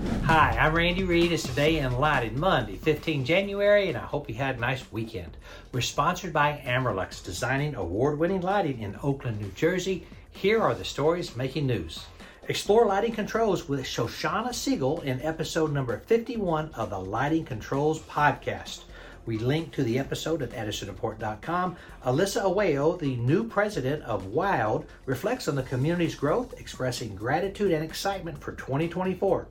Hi, I'm Randy Reid. It's today in Lighting, Monday, 15 January, and I hope you had a nice weekend. We're sponsored by Amerlux, designing award-winning lighting in Oakland, New Jersey. Here are the stories making news. Explore lighting controls with Shoshanna Segal in episode number 51 of the Lighting Controls Podcast. We link to the episode at EdisonReport.com. Alessa Aguayo, the new president of WILD, reflects on the community's growth, expressing gratitude and excitement for 2024.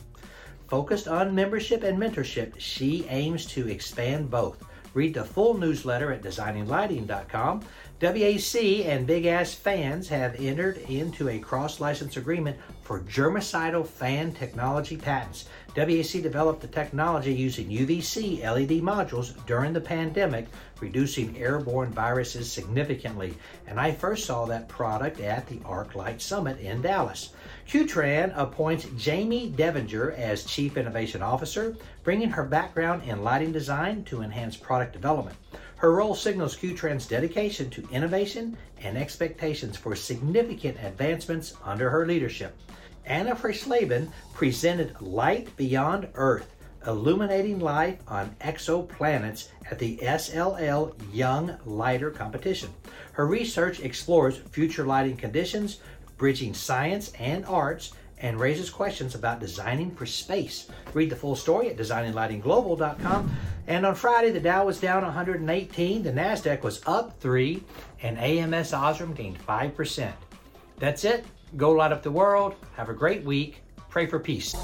Focused on membership and mentorship, she aims to expand both. Read the full newsletter at designinglighting.com. WAC and Big Ass Fans have entered into a cross license agreement for germicidal fan technology patents. WAC developed the technology using UVC LED modules during the pandemic, reducing airborne viruses significantly. And I first saw that product at the ArchLIGHT Summit in Dallas. Q-Tran appoints Jamie Devenger as Chief Innovation Officer, bringing her background in lighting design to enhance product development. Her role signals Q-Tran's dedication to innovation and expectations for significant advancements under her leadership. Anna Freisleben presented Light Beyond Earth, illuminating life on exoplanets at the SLL Young Lighter Competition. Her research explores future lighting conditions, bridging science and arts, and raises questions about designing for space. Read the full story at designinglightingglobal.com. And on Friday, the Dow was down 118, the NASDAQ was up 3, and AMS Osram gained 5%. That's it. Go light up the world. Have a great week. Pray for peace.